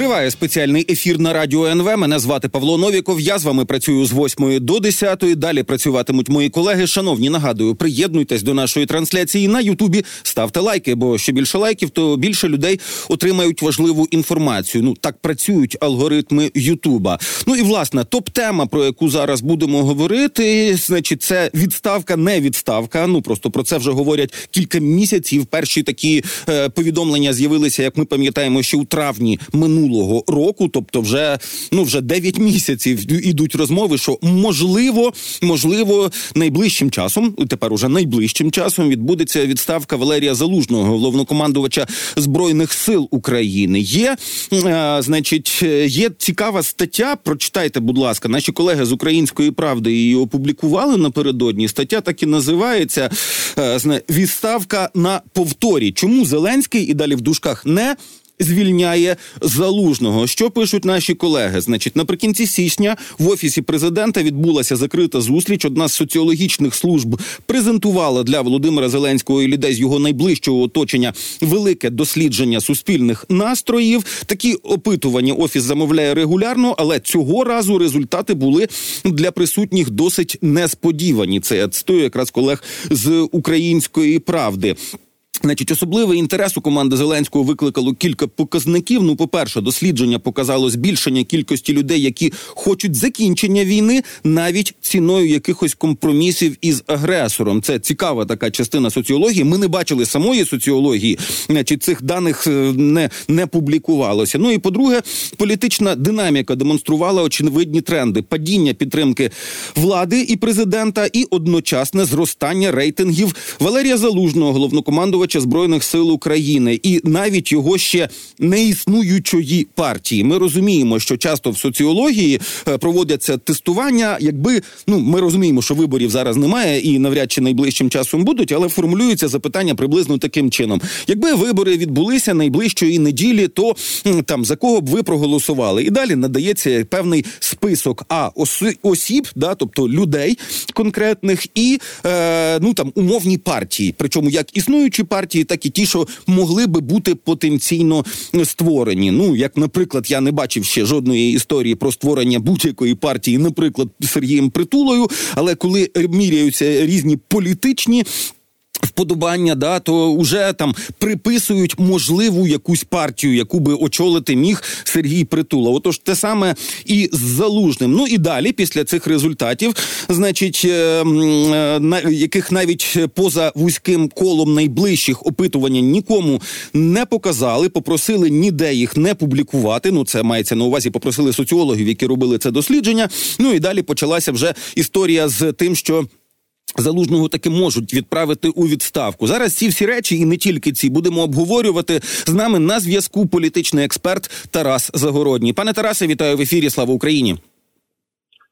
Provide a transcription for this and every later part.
Триває спеціальний ефір на радіо НВ. Мене звати Павло Новіков. Я з вами працюю з 8 до 10. Далі працюватимуть мої колеги. Шановні, нагадую, приєднуйтесь до нашої трансляції на Ютубі. Ставте лайки, бо що більше лайків, то більше людей отримають важливу інформацію. Ну так працюють алгоритми Ютуба. Ну і власне топ-тема, про яку зараз будемо говорити, значить, це відставка, не відставка. Ну просто про це вже говорять кілька місяців. Перші такі е, повідомлення з'явилися, як ми пам'ятаємо, ще у травні минулого минулого року, тобто, вже ну вже 9 місяців ідуть розмови, що можливо, можливо, найближчим часом, тепер уже найближчим часом відбудеться відставка Валерія Залужного, головнокомандувача збройних сил України. Є е, значить, є цікава стаття. Прочитайте, будь ласка, наші колеги з української правди її опублікували напередодні. Стаття так і називається е, відставка на повторі. Чому Зеленський і далі в дужках не звільняє залужного. Що пишуть наші колеги? Значить, наприкінці січня в офісі президента відбулася закрита зустріч. Одна з соціологічних служб презентувала для Володимира Зеленського і людей з його найближчого оточення велике дослідження суспільних настроїв. Такі опитування офіс замовляє регулярно, але цього разу результати були для присутніх досить несподівані. Це я цитую якраз колег з української правди. Значить, особливий інтерес у команди Зеленського викликало кілька показників. Ну, по перше, дослідження показало збільшення кількості людей, які хочуть закінчення війни, навіть ціною якихось компромісів із агресором. Це цікава така частина соціології. Ми не бачили самої соціології, значить цих даних е, не не публікувалося. Ну і по-друге, політична динаміка демонструвала очевидні тренди: падіння підтримки влади і президента, і одночасне зростання рейтингів Валерія Залужного, головнокомандувача головнокомандувача збройних сил України і навіть його ще не існуючої партії. Ми розуміємо, що часто в соціології е, проводяться тестування. Якби ну ми розуміємо, що виборів зараз немає і навряд чи найближчим часом будуть, але формулюються запитання приблизно таким чином: якби вибори відбулися найближчої неділі, то там за кого б ви проголосували? І далі надається певний список а осіб, да, тобто людей конкретних, і е, ну там умовні партії, причому як існуючі партії, так і ті, що могли би бути потенційно створені. Ну як, наприклад, я не бачив ще жодної історії про створення будь-якої партії, наприклад, Сергієм Притулою, але коли міряються різні політичні вподобання, да, то вже там приписують можливу якусь партію, яку би очолити міг Сергій Притула. Отож, те саме і з залужним. Ну і далі, після цих результатів, значить, е, на яких навіть поза вузьким колом найближчих опитування нікому не показали, попросили ніде їх не публікувати. Ну, це мається на увазі, попросили соціологів, які робили це дослідження. Ну і далі почалася вже історія з тим, що. Залужного таки можуть відправити у відставку. Зараз ці всі речі, і не тільки ці, будемо обговорювати з нами на зв'язку. Політичний експерт Тарас Загородній. Пане Тарасе, вітаю в ефірі. Слава Україні.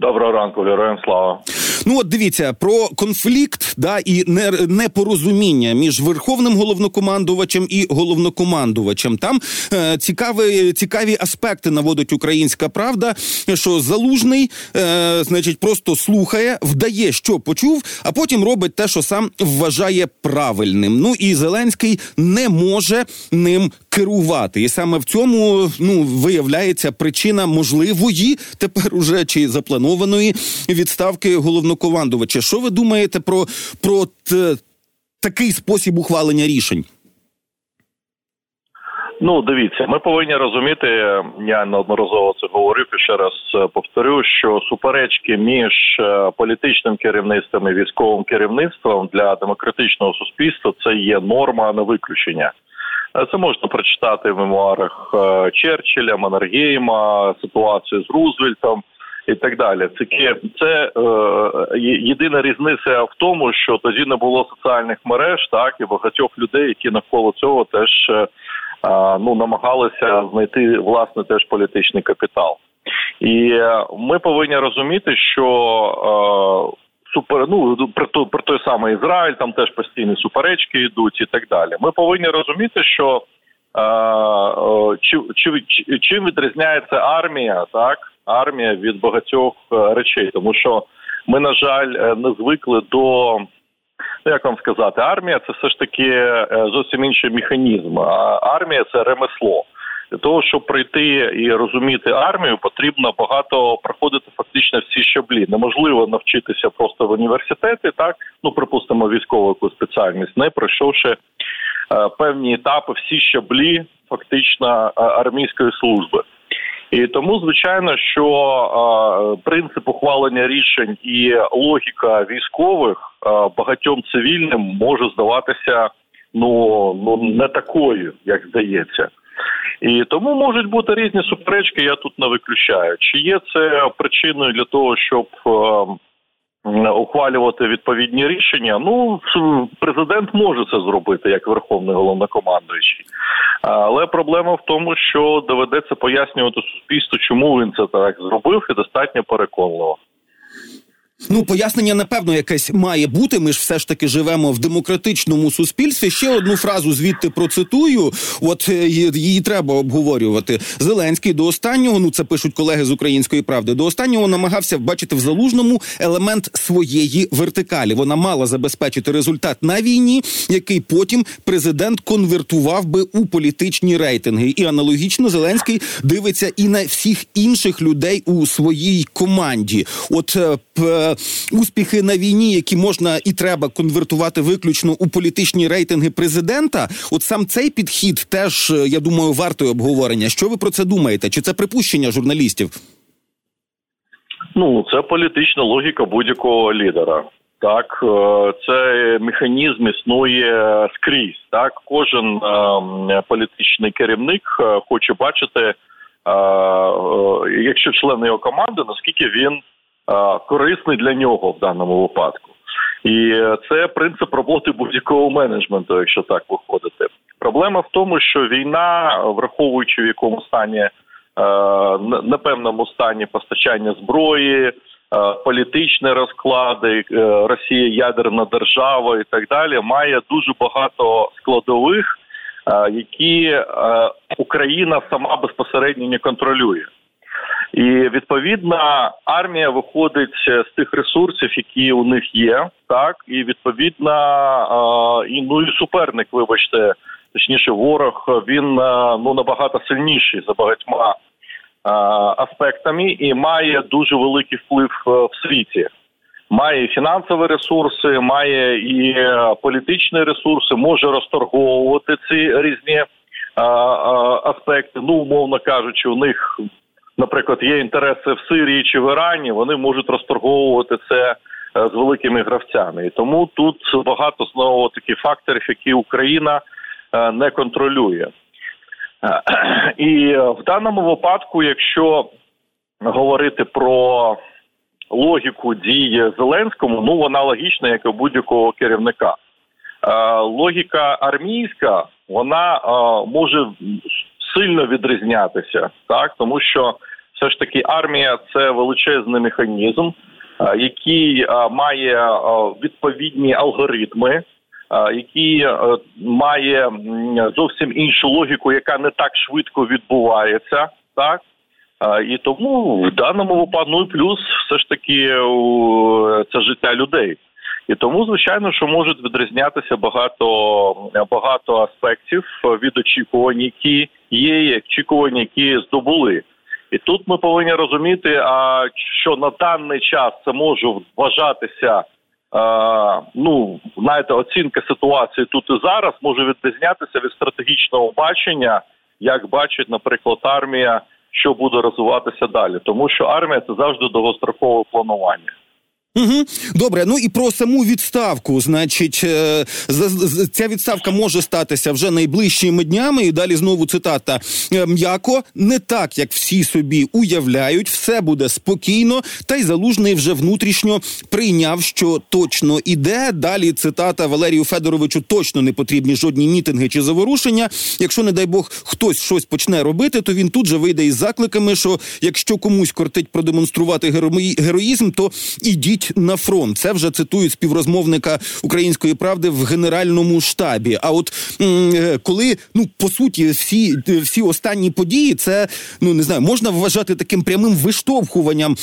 Доброго ранку, героям слава. Ну от дивіться про конфлікт да і не, непорозуміння між верховним головнокомандувачем і головнокомандувачем. Там е, цікаві цікаві аспекти наводить українська правда, що залужний, е, значить, просто слухає, вдає, що почув, а потім робить те, що сам вважає правильним. Ну і Зеленський не може ним керувати. І саме в цьому ну виявляється причина можливої тепер уже чи запланованої відставки головнокомандувача. Що ви думаєте про, про т, такий спосіб ухвалення рішень? Ну, дивіться, ми повинні розуміти. Я неодноразово це говорив і ще раз е, повторю, що суперечки між е, політичним керівництвом і військовим керівництвом для демократичного суспільства це є норма, а не виключення. Е, це можна прочитати в мемуарах е, Черчилля, Маннергейма, ситуацію з Рузвельтом і так далі. Це це е, єдина різниця в тому, що тоді не було соціальних мереж, так і багатьох людей, які навколо цього теж е, ну намагалися знайти власне теж політичний капітал. І е, ми повинні розуміти, що супер, ну про про той самий Ізраїль, там теж постійні суперечки йдуть і так далі. Ми повинні розуміти, що е, чи, чи, чи, чим відрізняється армія, так армія від багатьох е, речей, тому що ми, на жаль, е, не звикли до. Ну, як вам сказати, армія це все ж таки е, зовсім інший механізм. Армія це ремесло. Для того щоб прийти і розуміти армію, потрібно багато проходити фактично всі щаблі. Неможливо навчитися просто в університеті, так ну припустимо військову яку спеціальність, не пройшовши е, певні етапи, всі щаблі фактично е, армійської служби. І тому, звичайно, що е, принцип ухвалення рішень і логіка військових е, багатьом цивільним може здаватися ну ну не такою, як здається. І тому можуть бути різні суперечки. Я тут не виключаю. Чи є це причиною для того, щоб ухвалювати відповідні рішення. Ну президент може це зробити як верховний головнокомандуючий, але проблема в тому, що доведеться пояснювати суспільству, чому він це так зробив, і достатньо переконливо. Ну, пояснення, напевно, якесь має бути. Ми ж все ж таки живемо в демократичному суспільстві. Ще одну фразу звідти процитую. От е, її треба обговорювати. Зеленський до останнього, ну це пишуть колеги з української правди. До останнього намагався бачити в залужному елемент своєї вертикалі. Вона мала забезпечити результат на війні, який потім президент конвертував би у політичні рейтинги. І аналогічно Зеленський дивиться і на всіх інших людей у своїй команді. От е, успіхи на війні, які можна і треба конвертувати виключно у політичні рейтинги президента. От сам цей підхід теж е, я думаю вартою обговорення. Що ви про це думаєте? Чи це припущення журналістів? Ну це політична логіка будь-якого лідера. Так, е, це механізм існує скрізь. Так, кожен е, політичний керівник е, хоче бачити, е, якщо члени його команди, наскільки він корисний для нього в даному випадку. І це принцип роботи будь-якого менеджменту, якщо так виходити. Проблема в тому, що війна, враховуючи в якому стані непевному стані постачання зброї, політичні розклади, Росія ядерна держава і так далі, має дуже багато складових, які Україна сама безпосередньо не контролює. І відповідно армія виходить з тих ресурсів, які у них є, так і відповідно і ну і суперник, вибачте, точніше, ворог він ну набагато сильніший за багатьма аспектами і має дуже великий вплив е, в світі. Має фінансові ресурси, має і е, політичні ресурси, може розторговувати ці різні а, а, аспекти. Ну, умовно кажучи, у них наприклад, є інтереси в Сирії чи в Ірані, вони можуть розторговувати це е, з великими гравцями. І тому тут багато знову таких факторів, які Україна е, не контролює. Е, і в даному випадку, якщо говорити про логіку дії Зеленському, ну вона логічна, як і у будь-якого керівника. Логіка армійська вона може сильно відрізнятися, так тому що все ж таки армія це величезний механізм, е, який е, має е, відповідні алгоритми. Який має зовсім іншу логіку, яка не так швидко відбувається, так і тому в даному випадку ну і плюс все ж таки це життя людей, і тому, звичайно, що можуть відрізнятися багато багато аспектів від очікувань, які є, очікувань, які здобули. І тут ми повинні розуміти, а що на даний час це може вважатися. Uh, ну, знаєте, оцінка ситуації тут і зараз може відрізнятися від стратегічного бачення, як бачить, наприклад, армія, що буде розвиватися далі, тому що армія це завжди довгострокове планування. Угу. Добре, ну і про саму відставку. Значить, е, ця відставка може статися вже найближчими днями. І далі знову цитата «Е, м'яко не так, як всі собі уявляють, все буде спокійно. Та й залужний вже внутрішньо прийняв, що точно іде. Далі цитата Валерію Федоровичу точно не потрібні жодні мітинги чи заворушення. Якщо, не дай Бог, хтось щось почне робити, то він тут же вийде із закликами, що якщо комусь кортить продемонструвати героїзм, то ідіть йдуть на фронт. Це вже цитують співрозмовника української правди в генеральному штабі. А от е, коли ну по суті всі всі останні події, це ну не знаю, можна вважати таким прямим виштовхуванням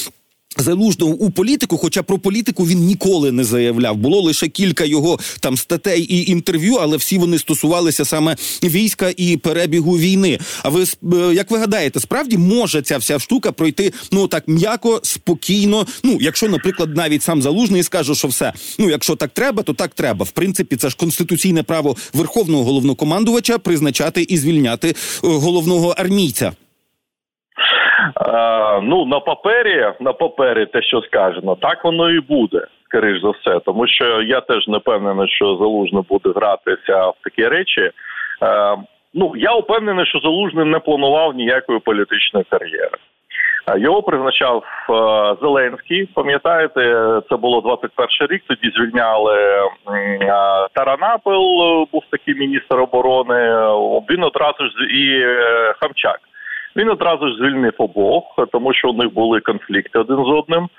Залужного у політику, хоча про політику він ніколи не заявляв. Було лише кілька його там статей і інтерв'ю, але всі вони стосувалися саме війська і перебігу війни. А ви е, як ви гадаєте, справді може ця вся штука пройти ну так м'яко, спокійно? Ну, якщо, наприклад, навіть сам залужний скаже, що все, ну якщо так треба, то так треба. В принципі, це ж конституційне право верховного головнокомандувача призначати і звільняти е, головного армійця. Е, ну на папері, на папері, те, що сказано, так воно і буде, скоріш за все, тому що я теж не впевнений, що залужно буде гратися в такі речі. Е, ну я впевнений, що залужний не планував ніякої політичної кар'єри. Е, його призначав Зеленський. Пам'ятаєте, це було 21 рік. Тоді звільняли Таранапел, був такий міністр оборони. Він одразу ж і Хамчак. Він одразу ж звільнив обох, тому що у них були конфлікти один з одним.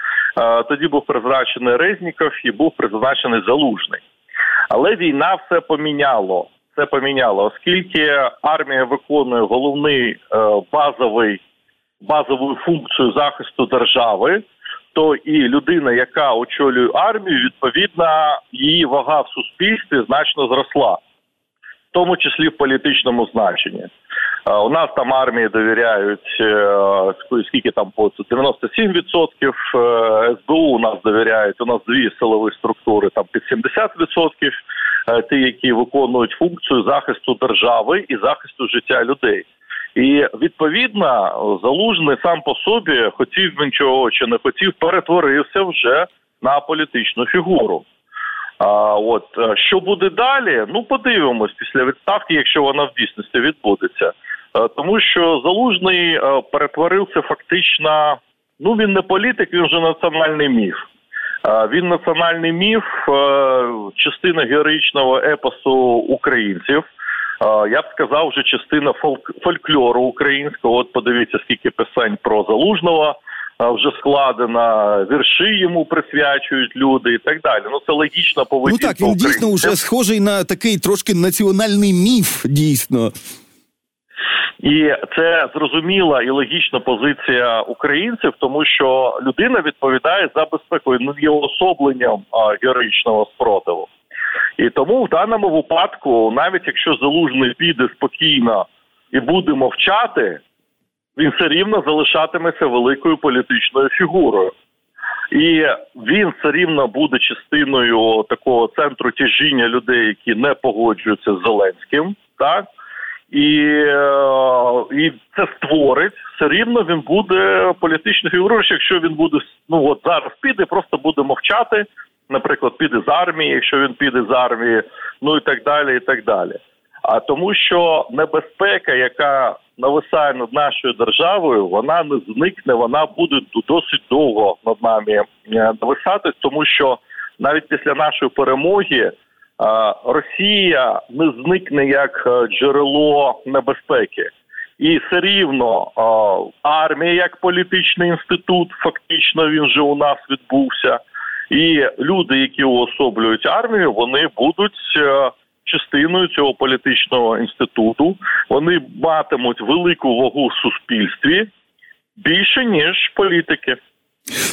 Тоді був призначений Резніков і був призначений Залужний. Але війна все поміняло. Все поміняло, оскільки армія виконує головний базовий базову функцію захисту держави. То і людина, яка очолює армію, відповідно, її вага в суспільстві значно зросла в тому числі в політичному значенні. Е, у нас там армії довіряють е, скільки там по 97%, е, СБУ у нас довіряють. У нас дві силові структури там під 70%, ті, які виконують функцію захисту держави і захисту життя людей. І відповідно залужний сам по собі хотів він чого чи не хотів, перетворився вже на політичну фігуру. А от що буде далі? Ну подивимось після відставки, якщо вона в дійсності відбудеться, тому що залужний е, перетворився фактично. Ну він не політик, він вже національний міф. Він національний міф, частина героїчного епосу українців. Я б сказав, вже частина фольклору українського. От подивіться, скільки писань про залужного вже складена, вірші йому присвячують люди і так далі. Ну це логічна поведінка. Ну так він дійсно вже схожий на такий трошки національний міф, дійсно. І це зрозуміла і логічна позиція українців, тому що людина відповідає за безпеку, він є особленням героїчного спротиву. І тому в даному випадку, навіть якщо залужний піде спокійно і буде мовчати, він все рівно залишатиметься великою політичною фігурою. І він все рівно буде частиною такого центру тяжіння людей, які не погоджуються з Зеленським, так і е, і це створить все рівно. Він буде політичною фігурою. Якщо він буде ну от зараз піде, просто буде мовчати. Наприклад, піде з армії, якщо він піде з армії, ну і так далі, і так далі. А тому, що небезпека, яка нависає над нашою державою, вона не зникне, вона буде досить довго над нами е, нависати, тому що навіть після нашої перемоги Росія не зникне як е, джерело небезпеки. І все рівно армія як політичний інститут, фактично він вже у нас відбувся. І люди, які уособлюють армію, вони будуть частиною цього політичного інституту. Вони матимуть велику вагу в суспільстві більше ніж політики.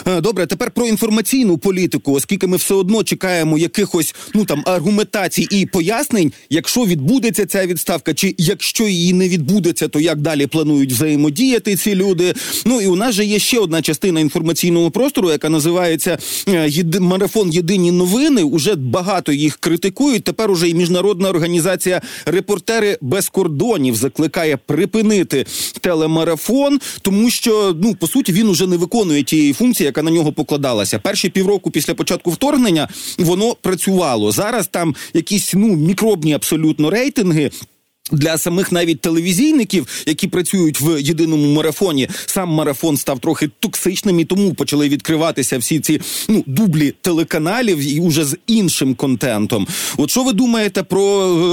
Е, добре, тепер про інформаційну політику, оскільки ми все одно чекаємо якихось ну там аргументацій і пояснень, якщо відбудеться ця відставка, чи якщо її не відбудеться, то як далі планують взаємодіяти ці люди? Ну і у нас же є ще одна частина інформаційного простору, яка називається е, марафон Єдині новини. Уже багато їх критикують. Тепер уже і міжнародна організація Репортери без кордонів закликає припинити телемарафон, тому що ну по суті він уже не виконує тієї функції, функція, яка на нього покладалася. Перші півроку після початку вторгнення воно працювало. Зараз там якісь ну мікробні абсолютно рейтинги. Для самих навіть телевізійників, які працюють в єдиному марафоні, сам марафон став трохи токсичним, і тому почали відкриватися всі ці ну дублі телеканалів і уже з іншим контентом. От що ви думаєте про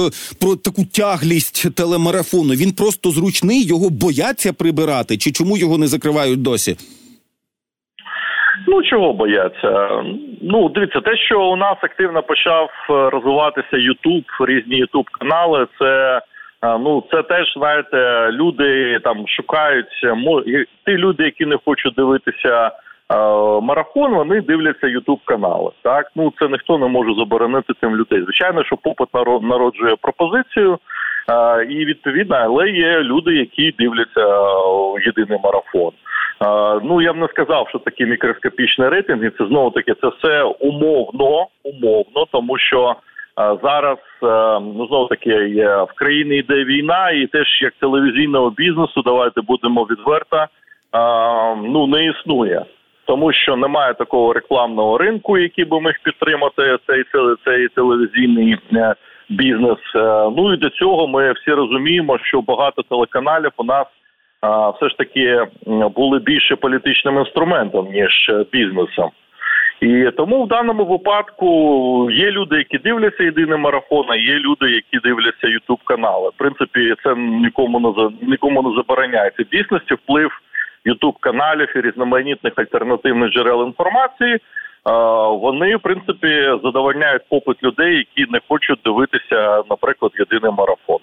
е, про таку тяглість телемарафону? Він просто зручний, його бояться прибирати, чи чому його не закривають досі? Ну чого бояться? Ну дивіться, те, що у нас активно почав е, розвиватися Ютуб, різні Ютуб канали, це е, ну це теж знаєте, люди там шукають ті люди, які не хочуть дивитися марафон, вони дивляться ютуб канали. Так ну це ніхто не може заборонити тим людей. Звичайно, що попит народжує пропозицію. І відповідно, але є люди, які дивляться єдиний марафон. Ну я б не сказав, що такі мікроскопічні рейтинги. Це знову таки це все умовно, умовно, тому що зараз ну знову таки в країні йде війна, і теж як телевізійного бізнесу, давайте будемо відверто, ну не існує. Тому що немає такого рекламного ринку, який би міг підтримати цей цей телевізійний е, бізнес. Е, ну і до цього ми всі розуміємо, що багато телеканалів у нас все ж таки були більше політичним інструментом ніж бізнесом. І тому в даному випадку є люди, які дивляться єдиний марафон, а є люди, які дивляться ютуб канали. В принципі, це нікому не нікому не забороняється. Дійсності вплив ютуб каналів і різноманітних альтернативних джерел інформації. Вони в принципі задовольняють попит людей, які не хочуть дивитися, наприклад, єдиний марафон.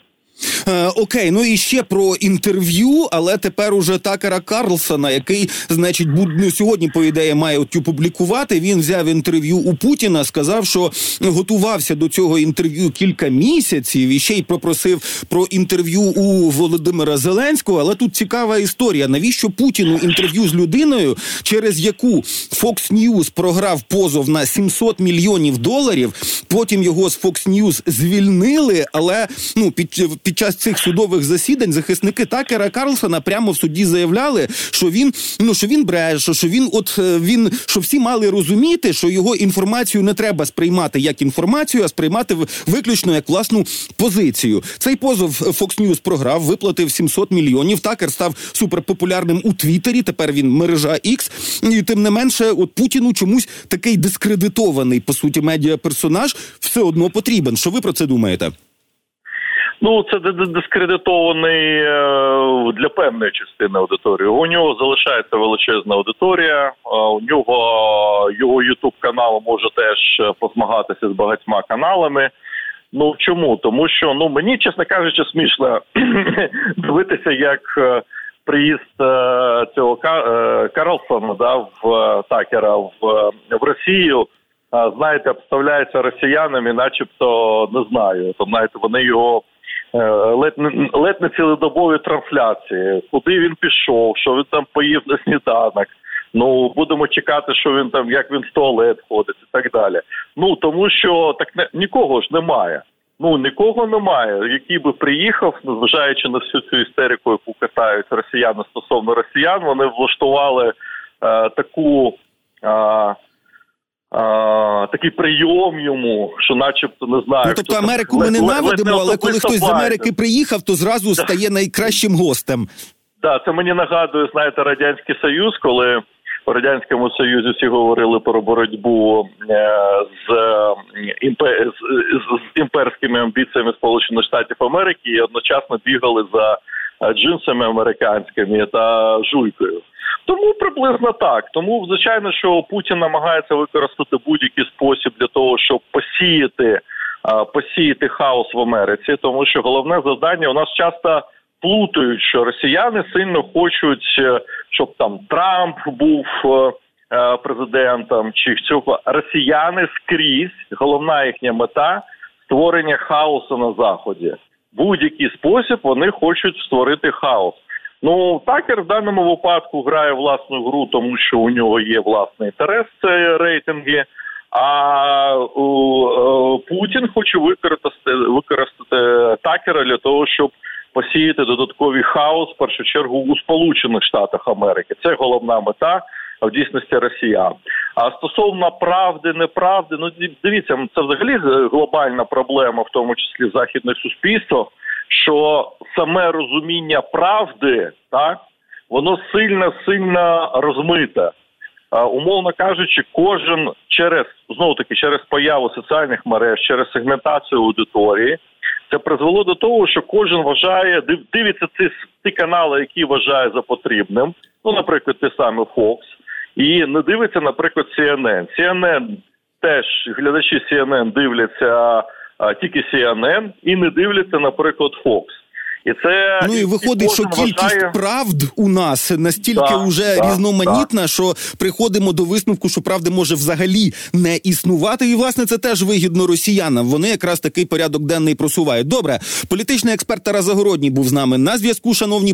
Е, окей, ну і ще про інтерв'ю, але тепер уже Такера Карлсона, який, значить, ну, сьогодні, по ідеї, має от публікувати. Він взяв інтерв'ю у Путіна, сказав, що готувався до цього інтерв'ю кілька місяців і ще й попросив про інтерв'ю у Володимира Зеленського. Але тут цікава історія. Навіщо Путіну інтерв'ю з людиною, через яку Fox News програв позов на 700 мільйонів доларів? Потім його з Fox News звільнили, але ну під під час цих судових засідань захисники Такера Карлсона прямо в суді заявляли, що він ну що він бреше, що він, от е, він що всі мали розуміти, що його інформацію не треба сприймати як інформацію, а сприймати виключно як власну позицію. Цей позов Fox News програв, виплатив 700 мільйонів. Такер став суперпопулярним у Твіттері. Тепер він мережа X. І тим не менше, от Путіну чомусь такий дискредитований по суті медіа персонаж все одно потрібен. Що ви про це думаєте? Ну, це дискредитований е, для певної частини аудиторії. У нього залишається величезна аудиторія. Е, у нього його ютуб канал може теж позмагатися з багатьма каналами. Ну чому? Тому що ну мені, чесно кажучи, смішно дивитися, як е, приїзд цього Карлсона да, в Такера в, в Росію. Знаєте, обставляється росіянами, начебто не знаю. То знаєте, вони його Е, не ледь не цілодобові трансляції, куди він пішов, що він там поїв на сніданок. Ну будемо чекати, що він там, як він в туалет ходить, і так далі. Ну тому що так не нікого ж немає. Ну нікого немає, який би приїхав, незважаючи на всю цю істерику, яку катають росіяни стосовно росіян, вони влаштували е, таку. Е, а, Такий прийом йому, що, начебто, не знаю. Ну, тобто Америку ми ненавидимо, але коли хтось з Америки приїхав, то зразу стає найкращим гостем. Так, це мені нагадує, знаєте, радянський союз, коли в радянському союзі всі говорили про боротьбу е, з, імпер... з імперськими амбіціями Сполучених Штатів Америки і одночасно бігали за джинсами американськими та жуйкою. Тому приблизно так. Тому звичайно, що Путін намагається використати будь-який спосіб для того, щоб посіяти посіяти хаос в Америці, тому що головне завдання у нас часто плутають, що росіяни сильно хочуть, е, щоб там Трамп був е, е, президентом, чи цього росіяни скрізь головна їхня мета створення хаосу на заході. Будь-який спосіб вони хочуть створити хаос. Ну Такер в даному випадку грає власну гру, тому що у нього є власний інтерес це рейтинги. А е, Путін хоче використати використати такера для того, щоб посіяти додатковий хаос в першу чергу у Сполучених Штатах Америки. Це головна мета в дійсності росіян. А стосовно правди, неправди, ну дивіться, це взагалі глобальна проблема, в тому числі західних суспільствах що саме розуміння правди, так воно сильно сильно розмите. Умовно кажучи, кожен через знову таки через появу соціальних мереж, через сегментацію аудиторії, це призвело до того, що кожен вважає, дивиться ці ті канали, які вважає за потрібним. Ну, наприклад, те саме Fox, і не дивиться, наприклад, CNN. CNN теж глядачі CNN дивляться тільки CNN і не дивляться, наприклад, Fox. І це ну і виходить, що кількість вважає... правд у нас настільки да, вже да, різноманітна, да. що приходимо до висновку, що правди може взагалі не існувати. І власне це теж вигідно росіянам. Вони якраз такий порядок денний просувають. Добре, політичний експерт Тарас Загородній був з нами на зв'язку. Шановні.